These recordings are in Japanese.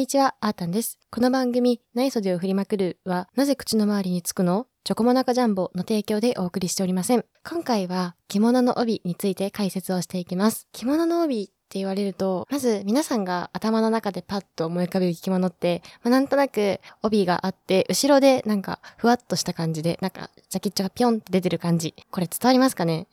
にちは、あーたんです。この番組、内袖を振りまくるは、なぜ口の周りにつくの？チョコモナカジャンボの提供でお送りしておりません。今回は、着物の帯について解説をしていきます。着物の帯って言われると、まず皆さんが頭の中でパッと思い浮かべる着物って、まあ、なんとなく帯があって、後ろでなんかふわっとした感じで、なんか先っちょがピョンって出てる感じ。これ伝わりますかね？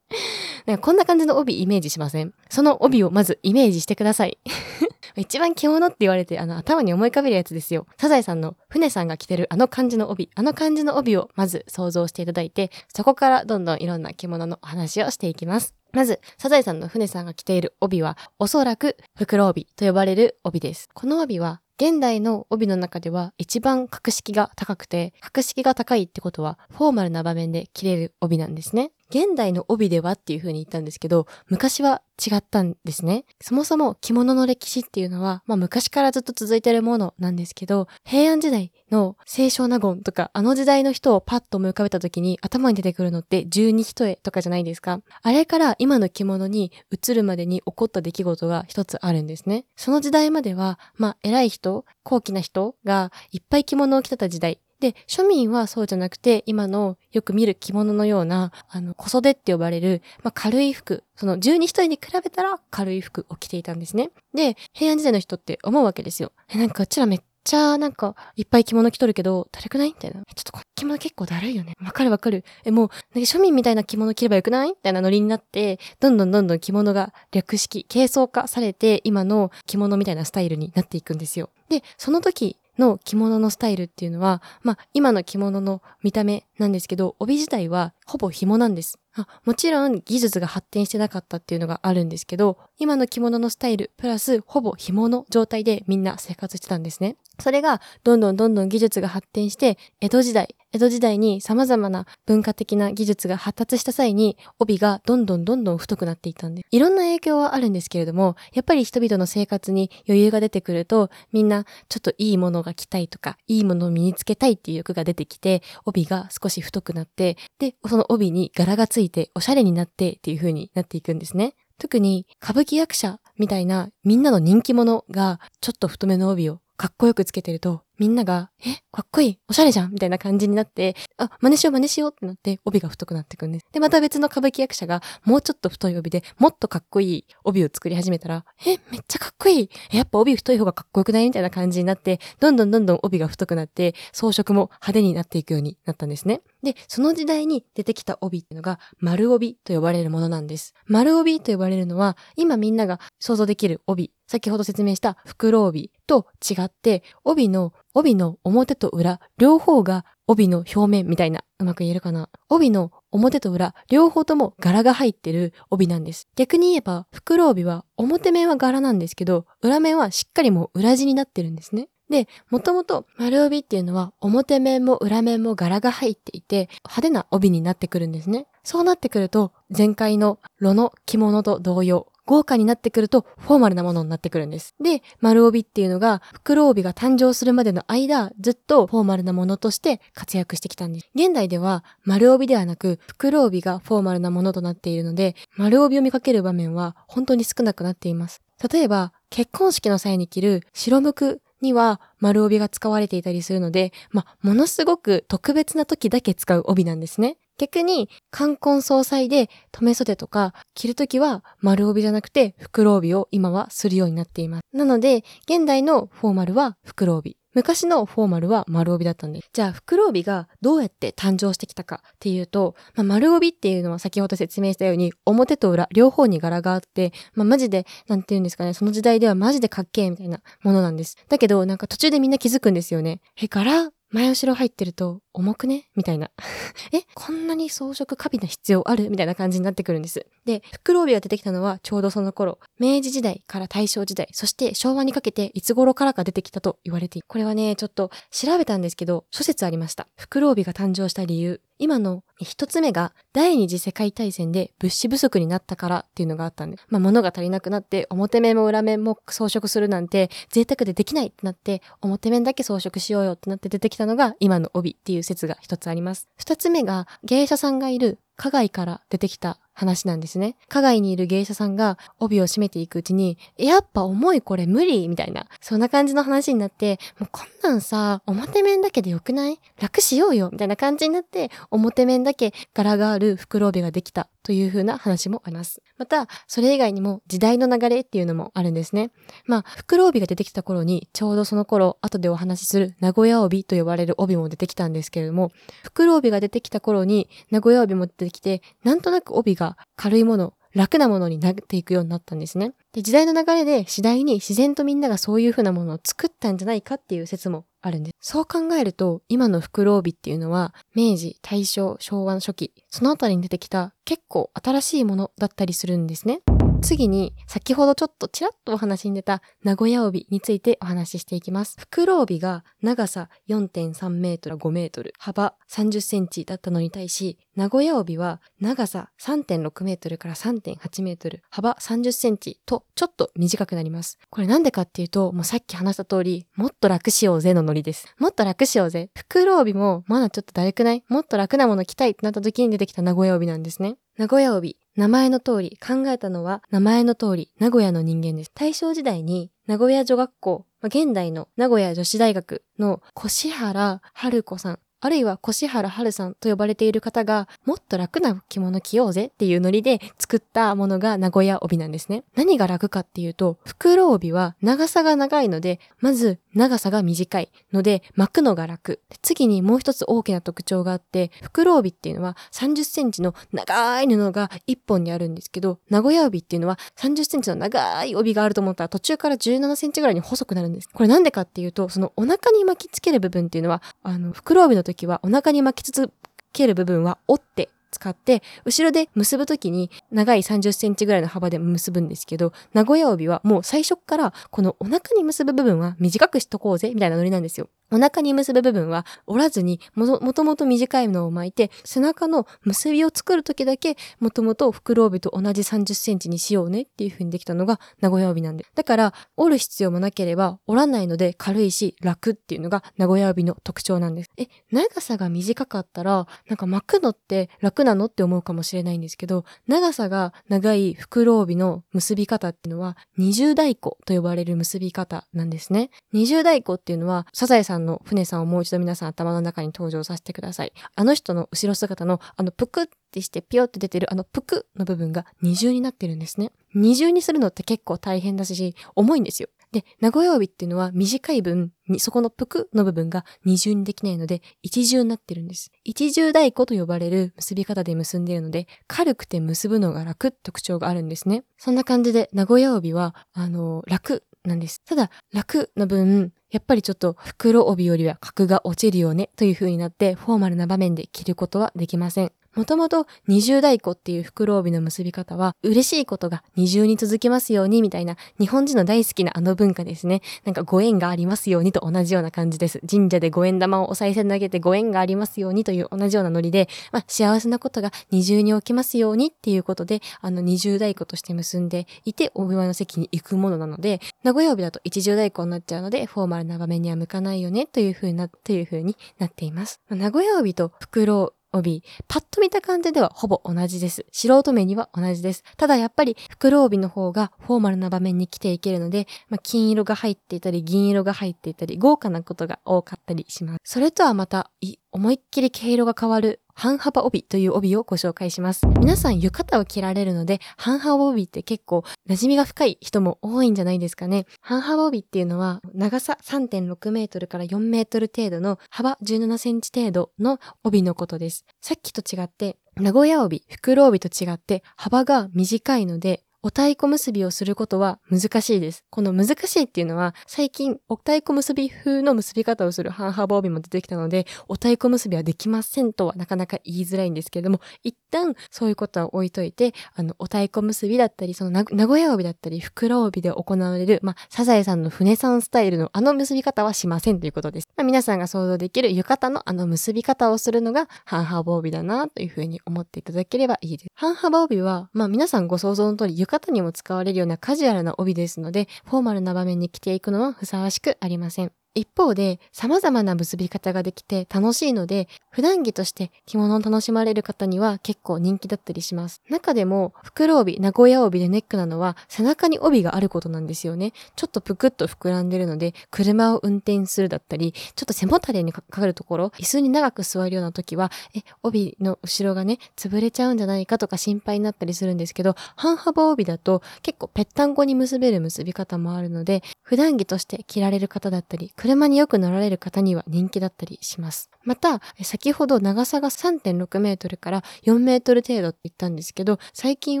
なんかこんな感じの帯イメージしません？その帯をまずイメージしてください。一番着物って言われて、あの、頭に思い浮かべるやつですよ。サザエさんの船さんが着てるあの感じの帯、あの感じの帯をまず想像していただいて、そこからどんどんいろんな着物のお話をしていきます。まず、サザエさんの船さんが着ている帯は、おそらく袋帯と呼ばれる帯です。この帯は、現代の帯の中では一番格式が高くて、格式が高いってことは、フォーマルな場面で着れる帯なんですね。現代の帯ではっていう風に言ったんですけど、昔は違ったんですね。そもそも着物の歴史っていうのは、まあ昔からずっと続いてるものなんですけど、平安時代の清少納言とか、あの時代の人をパッと思い浮かべた時に頭に出てくるのって十二一重とかじゃないですか。あれから今の着物に移るまでに起こった出来事が一つあるんですね。その時代までは、まあ偉い人、高貴な人がいっぱい着物を着てた時代。で、庶民はそうじゃなくて、今のよく見る着物のような、あの、小袖って呼ばれる、まあ、軽い服、その十二一重に比べたら軽い服を着ていたんですね。で、平安時代の人って思うわけですよ。え、なんかうちらめっちゃなんかいっぱい着物着とるけど、だるくないみたいな。ちょっとこ着物結構だるいよね。わかるわかる。え、もう、なんか庶民みたいな着物着ればよくない？みたいなノリになって、どんどんどんどん着物が略式、軽装化されて、今の着物みたいなスタイルになっていくんですよ。で、その時、の着物のスタイルっていうのは、まあ、今の着物の見た目なんですけど、帯自体はほぼ紐なんです。あもちろん技術が発展してなかったっていうのがあるんですけど、今の着物のスタイルプラスほぼ紐の状態でみんな生活してたんですね。それがどんどんどんどん技術が発展して、江戸時代、江戸時代に様々な文化的な技術が発達した際に帯がどんどんどんどん太くなっていったんです。いろんな影響はあるんですけれども、やっぱり人々の生活に余裕が出てくると、みんなちょっといいものが着たいとか、いいものを身につけたいっていう欲が出てきて、帯が少し太くなって、で、その帯に柄がついておしゃれになってっていう風になっていくんですね。特に歌舞伎役者みたいなみんなの人気者がちょっと太めの帯をかっこよくつけてると、みんなが、え、かっこいい、おしゃれじゃんみたいな感じになって、あ、真似しよう真似しようってなって、帯が太くなってくんです。で、また別の歌舞伎役者が、もうちょっと太い帯で、もっとかっこいい帯を作り始めたら、え、めっちゃかっこいい、やっぱ帯太い方がかっこよくない？みたいな感じになって、どんどんどんどん帯が太くなって、装飾も派手になっていくようになったんですね。で、その時代に出てきた帯っていうのが、丸帯と呼ばれるものなんです。丸帯と呼ばれるのは、今みんなが想像できる帯、先ほど説明した袋帯と違って、帯の、帯の表と裏、両方が帯の表面みたいな、うまく言えるかな？帯の表と裏、両方とも柄が入ってる帯なんです。逆に言えば、袋帯は表面は柄なんですけど、裏面はしっかりもう裏地になってるんですね。で、もともと丸帯っていうのは表面も裏面も柄が入っていて派手な帯になってくるんですね。そうなってくると前回の炉の着物と同様、豪華になってくるとフォーマルなものになってくるんです。で、丸帯っていうのが袋帯が誕生するまでの間、ずっとフォーマルなものとして活躍してきたんです。現代では丸帯ではなく袋帯がフォーマルなものとなっているので、丸帯を見かける場面は本当に少なくなっています。例えば、結婚式の際に着る白むくには丸帯が使われていたりするので、ま、ものすごく特別な時だけ使う帯なんですね。逆に、冠婚葬祭で留め袖とか着るときは丸帯じゃなくて袋帯を今はするようになっています。なので、現代のフォーマルは袋帯。昔のフォーマルは丸帯だったんです。じゃあ、袋帯がどうやって誕生してきたかっていうと、まあ、丸帯っていうのは先ほど説明したように、表と裏、両方に柄があって、まあ、マジで、なんて言うんですかね、その時代ではマジでかっけえみたいなものなんです。だけど、なんか途中でみんな気づくんですよね。え、柄前後ろ入ってると重くね？みたいな。え、こんなに装飾過敏な必要ある？みたいな感じになってくるんです。で、袋帯が出てきたのはちょうどその頃、明治時代から大正時代、そして昭和にかけていつ頃からか出てきたと言われている。これはね、ちょっと調べたんですけど、諸説ありました。袋帯が誕生した理由。今の一つ目が第二次世界大戦で物資不足になったからっていうのがあったんで、まあ物が足りなくなって表面も裏面も装飾するなんて贅沢でできないってなって表面だけ装飾しようよってなって出てきたのが今の帯っていう説が一つあります。二つ目が芸者さんがいる加害から出てきた話なんですね。加害にいる芸者さんが帯を締めていくうちに、やっぱ重いこれ無理みたいな、そんな感じの話になって、もうこんなんさ、表面だけでよくない？楽しようよみたいな感じになって、表面だけ柄がある袋帯ができた。という風な話もあります。また、それ以外にも時代の流れっていうのもあるんですね。まあ、袋帯が出てきた頃に、ちょうどその頃、後でお話しする名古屋帯と呼ばれる帯も出てきたんですけれども、袋帯が出てきた頃に名古屋帯も出てきて、なんとなく帯が軽いもの、楽なものになっていくようになったんですね。で、時代の流れで次第に自然とみんながそういう風なものを作ったんじゃないかっていう説もあるんです。そう考えると、今の袋帯っていうのは、明治、大正、昭和の初期、そのあたりに出てきた結構新しいものだったりするんですね。次に、先ほどちょっとちらっとお話に出た名古屋帯についてお話ししていきます。袋帯が長さ4.3メートル5メートル、幅30センチだったのに対し、名古屋帯は長さ3.6メートルから3.8メートル、幅30センチとちょっと短くなります。これなんでかっていうと、もうさっき話した通り、もっと楽しようぜのノリです。もっと楽しようぜ。袋帯もまだちょっとだるくない？もっと楽なもの着たいってなった時に出てきた名古屋帯なんですね。名古屋帯。名前の通り、考えたのは名前の通り、名古屋の人間です。大正時代に名古屋女学校、現代の名古屋女子大学の越原春子さんあるいは越原春さんと呼ばれている方が、もっと楽な着物着ようぜっていうノリで作ったものが名古屋帯なんですね。何が楽かっていうと、袋帯は長さが長いので、まず長さが短いので巻くのが楽。次にもう一つ大きな特徴があって、袋帯っていうのは30センチの長い布が1本にあるんですけど、名古屋帯っていうのは30センチの長い帯があると思ったら途中から17センチぐらいに細くなるんです。これなんでかっていうと、そのお腹に巻きつける部分っていうのは、あの、袋帯の時はお腹に巻きつける部分は折って使って、後ろで結ぶときに長い30センチぐらいの幅で結ぶんですけど、名古屋帯はもう最初からこのお腹に結ぶ部分は短くしとこうぜみたいなノリなんですよ。お腹に結ぶ部分は折らずにもともと短いのを巻いて背中の結びを作る時だけもともと袋帯と同じ30センチにしようねっていう風にできたのが名古屋帯なんで。だから折る必要もなければ折らないので軽いし楽っていうのが名古屋帯の特徴なんです。え、長さが短かったらなんか巻くのって楽なのって思うかもしれないんですけど長さが長い袋帯の結び方っていうのは二重太鼓と呼ばれる結び方なんですね。二重太鼓っていうのはサザエさんんの船さんをもう一度皆さん頭の中に登場させてください。あの人の後ろ姿のあのぷくってしてピヨって出てるあのぷくの部分が二重になってるんですね。二重にするのって結構大変だし、重いんですよ。で、名古屋帯っていうのは短い分に、そこのぷくの部分が二重にできないので、一重になってるんです。一重太鼓と呼ばれる結び方で結んでいるので、軽くて結ぶのが楽特徴があるんですね。そんな感じで、名古屋帯は、あの、楽なんです。ただ、楽の分、やっぱりちょっと袋帯よりは格が落ちるよねという風になってフォーマルな場面で着ることはできません。もともと二重太鼓っていう袋帯の結び方は嬉しいことが二重に続きますようにみたいな日本人の大好きなあの文化ですね。なんかご縁がありますようにと同じような感じです。神社で五円玉をお賽銭投げてご縁がありますようにという同じようなノリで、まあ幸せなことが二重に起きますようにっていうことで、あの二重太鼓として結んでいてお祝いの席に行くものなので、名古屋帯だと一重太鼓になっちゃうので、フォーマルな場面には向かないよねという風な、という風になっています。名古屋帯と袋帯、パッと見た感じではほぼ同じです。素人目には同じです。ただやっぱり袋帯の方がフォーマルな場面に来ていけるので、まあ、金色が入っていたり、銀色が入っていたり、豪華なことが多かったりします。それとはまた、思いっきり毛色が変わる半幅帯という帯をご紹介します。皆さん浴衣を着られるので、半幅帯って結構馴染みが深い人も多いんじゃないですかね。半幅帯っていうのは長さ3.6メートルから4メートル程度の幅17センチ程度の帯のことです。さっきと違って、名古屋帯、袋帯と違って幅が短いのでお太鼓結びをすることは難しいです。この難しいっていうのは、最近、お太鼓結び風の結び方をする半幅帯も出てきたので、お太鼓結びはできませんとはなかなか言いづらいんですけれども、一旦そういうことは置いといて、あの、お太鼓結びだったり、その名古屋帯だったり、袋帯で行われる、まあ、サザエさんの船さんスタイルのあの結び方はしませんということです。まあ、皆さんが想像できる浴衣のあの結び方をするのが半幅帯だなというふうに思っていただければいいです。半幅帯は、まあ皆さんご想像の通り浴衣にも使われるようなカジュアルな帯ですので、フォーマルな場面に着ていくのはふさわしくありません。一方で様々な結び方ができて楽しいので普段着として着物を楽しまれる方には結構人気だったりします。中でも袋帯、名古屋帯でネックなのは背中に帯があることなんですよね。ちょっとぷくっと膨らんでるので車を運転するだったり、ちょっと背もたれにかかるところ、椅子に長く座るような時は、え、帯の後ろがね、潰れちゃうんじゃないかとか心配になったりするんですけど、半幅帯だと結構ぺったんこに結べる結び方もあるので、普段着として着られる方だったり、車によく乗られる方には人気だったりします。また、先ほど長さが3.6メートルから4メートル程度って言ったんですけど、最近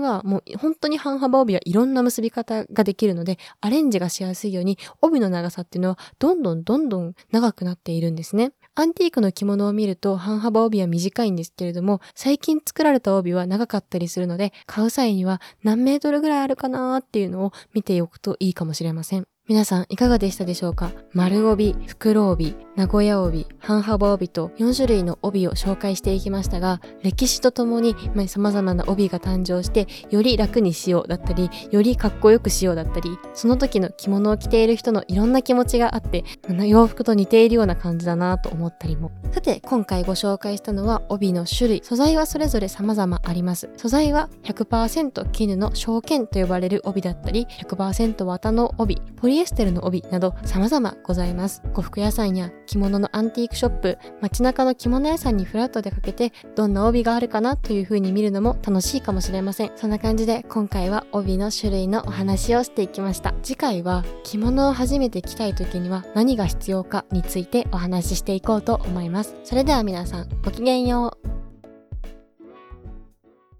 はもう本当に半幅帯はいろんな結び方ができるので、アレンジがしやすいように、帯の長さっていうのはどんどんどんどん長くなっているんですね。アンティークの着物を見ると半幅帯は短いんですけれども、最近作られた帯は長かったりするので、買う際には何メートルぐらいあるかなーっていうのを見ておくといいかもしれません。皆さんいかがでしたでしょうか？丸帯、袋帯、名古屋帯、半幅帯と4種類の帯を紹介していきましたが、歴史とともに様々な帯が誕生して、より楽にしようだったり、よりかっこよくしようだったり、その時の着物を着ている人のいろんな気持ちがあって、洋服と似ているような感じだなと思ったりも。さて、今回ご紹介したのは帯の種類。素材はそれぞれ様々あります。素材は100%絹の証券と呼ばれる帯だったり、100%綿の帯、ポリエステルの帯など様々ございます。呉服屋さんや着物のアンティークショップ、街中の着物屋さんにフラットでかけてどんな帯があるかなという風に見るのも楽しいかもしれません。そんな感じで今回は帯の種類のお話をしていきました。次回は着物を初めて着たい時には何が必要かについてお話ししていこうと思います。それでは皆さんごきげんよう。